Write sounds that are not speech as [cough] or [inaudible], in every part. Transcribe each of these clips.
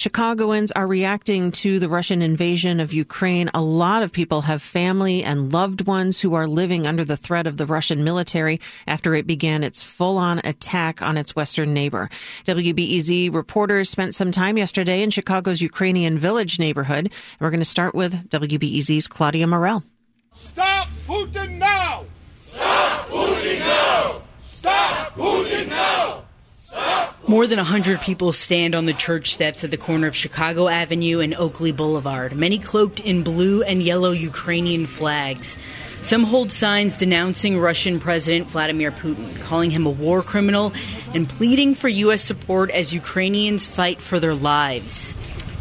Chicagoans are reacting to the Russian invasion of Ukraine. A lot of people have family and loved ones who are living under the threat of the Russian military after it began its full on attack on its western neighbor. WBEZ reporters spent some time yesterday in Chicago's Ukrainian Village neighborhood. We're going to start with WBEZ's Claudia Morell. Stop Putin now! Stop Putin now! Stop Putin now! More than 100 people stand on the church steps at the corner of Chicago Avenue and Oakley Boulevard, many cloaked in blue and yellow Ukrainian flags. Some hold signs denouncing Russian President Vladimir Putin, calling him a war criminal, and pleading for U.S. support as Ukrainians fight for their lives.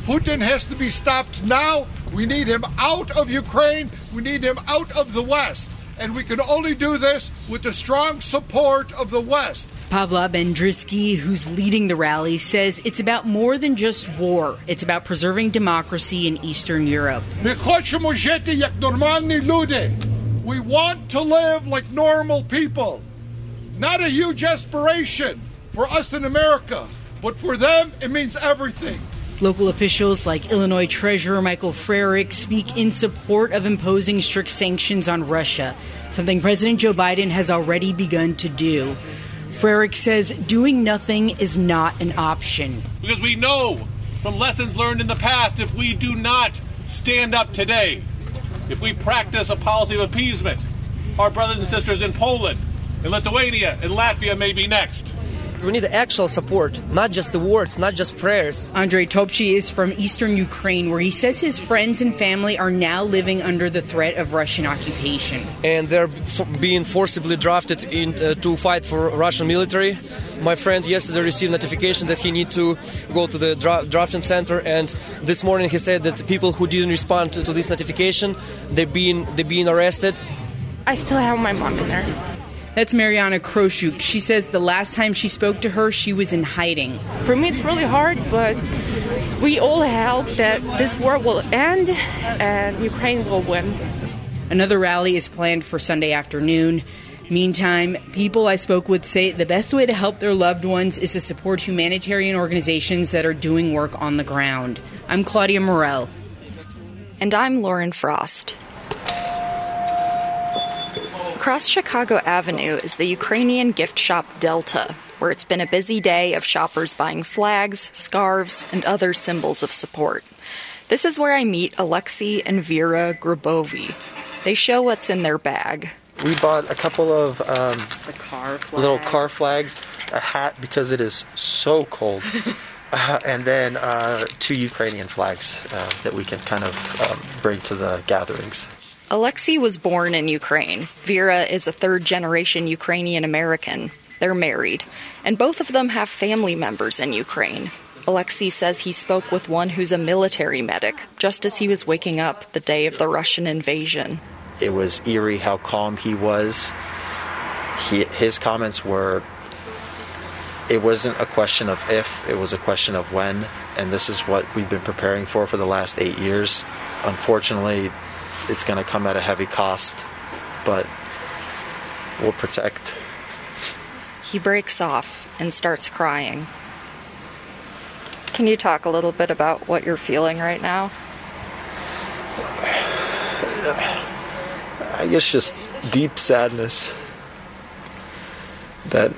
Putin has to be stopped now. We need him out of Ukraine. We need him out of the West. And we can only do this with the strong support of the West. Pavlo Bandriwsky, who's leading the rally, says it's about more than just war. It's about preserving democracy in Eastern Europe. We want to live like normal people. Not a huge aspiration for us in America, but for them, it means everything. Local officials like Illinois Treasurer Michael Frerichs speak in support of imposing strict sanctions on Russia, something President Joe Biden has already begun to do. Frerichs says doing nothing is not an option. Because we know from lessons learned in the past if we do not stand up today, if we practice a policy of appeasement, our brothers and sisters in Poland, in Lithuania, in Latvia may be next. We need actual support, not just the words, not just prayers. Andrei Topchi is from eastern Ukraine, where he says his friends and family are now living under the threat of Russian occupation. And they're f- being forcibly drafted in, uh, to fight for Russian military. My friend yesterday received notification that he need to go to the dra- drafting center, and this morning he said that the people who didn't respond to, to this notification, they're being they're being arrested. I still have my mom in there. That's Mariana Kroshuk. She says the last time she spoke to her, she was in hiding. For me, it's really hard, but we all hope that this war will end and Ukraine will win. Another rally is planned for Sunday afternoon. Meantime, people I spoke with say the best way to help their loved ones is to support humanitarian organizations that are doing work on the ground. I'm Claudia Morell. And I'm Lauren Frost. Across Chicago Avenue is the Ukrainian gift shop Delta, where it's been a busy day of shoppers buying flags, scarves, and other symbols of support. This is where I meet Alexei and Vera Grabovi. They show what's in their bag. We bought a couple of um, car little car flags, a hat because it is so cold, [laughs] uh, and then uh, two Ukrainian flags uh, that we can kind of um, bring to the gatherings. Alexei was born in Ukraine. Vera is a third generation Ukrainian American. They're married, and both of them have family members in Ukraine. Alexei says he spoke with one who's a military medic just as he was waking up the day of the Russian invasion. It was eerie how calm he was. He, his comments were it wasn't a question of if, it was a question of when, and this is what we've been preparing for for the last eight years. Unfortunately, it's going to come at a heavy cost, but we'll protect. He breaks off and starts crying. Can you talk a little bit about what you're feeling right now? I guess just deep sadness that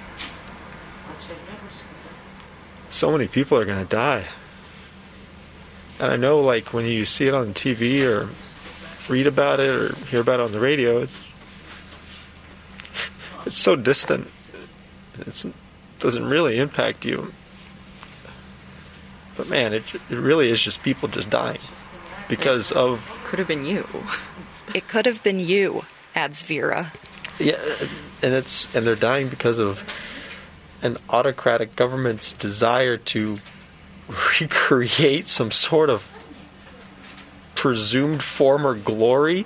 so many people are going to die. And I know, like, when you see it on TV or read about it or hear about it on the radio, it's, it's so distant. It doesn't really impact you. But man, it, it really is just people just dying because of. Could have been you. [laughs] It could have been you, adds Vera. Yeah, and it's and they're dying because of an autocratic government's desire to [laughs] recreate some sort of presumed former glory.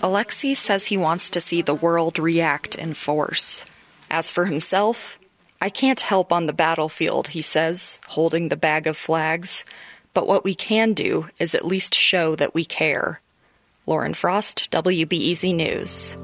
Alexei says he wants to see the world react in force. As for himself, I can't help on the battlefield, he says, holding the bag of flags, but what we can do is at least show that we care. Lauren Frost, WBEZ News.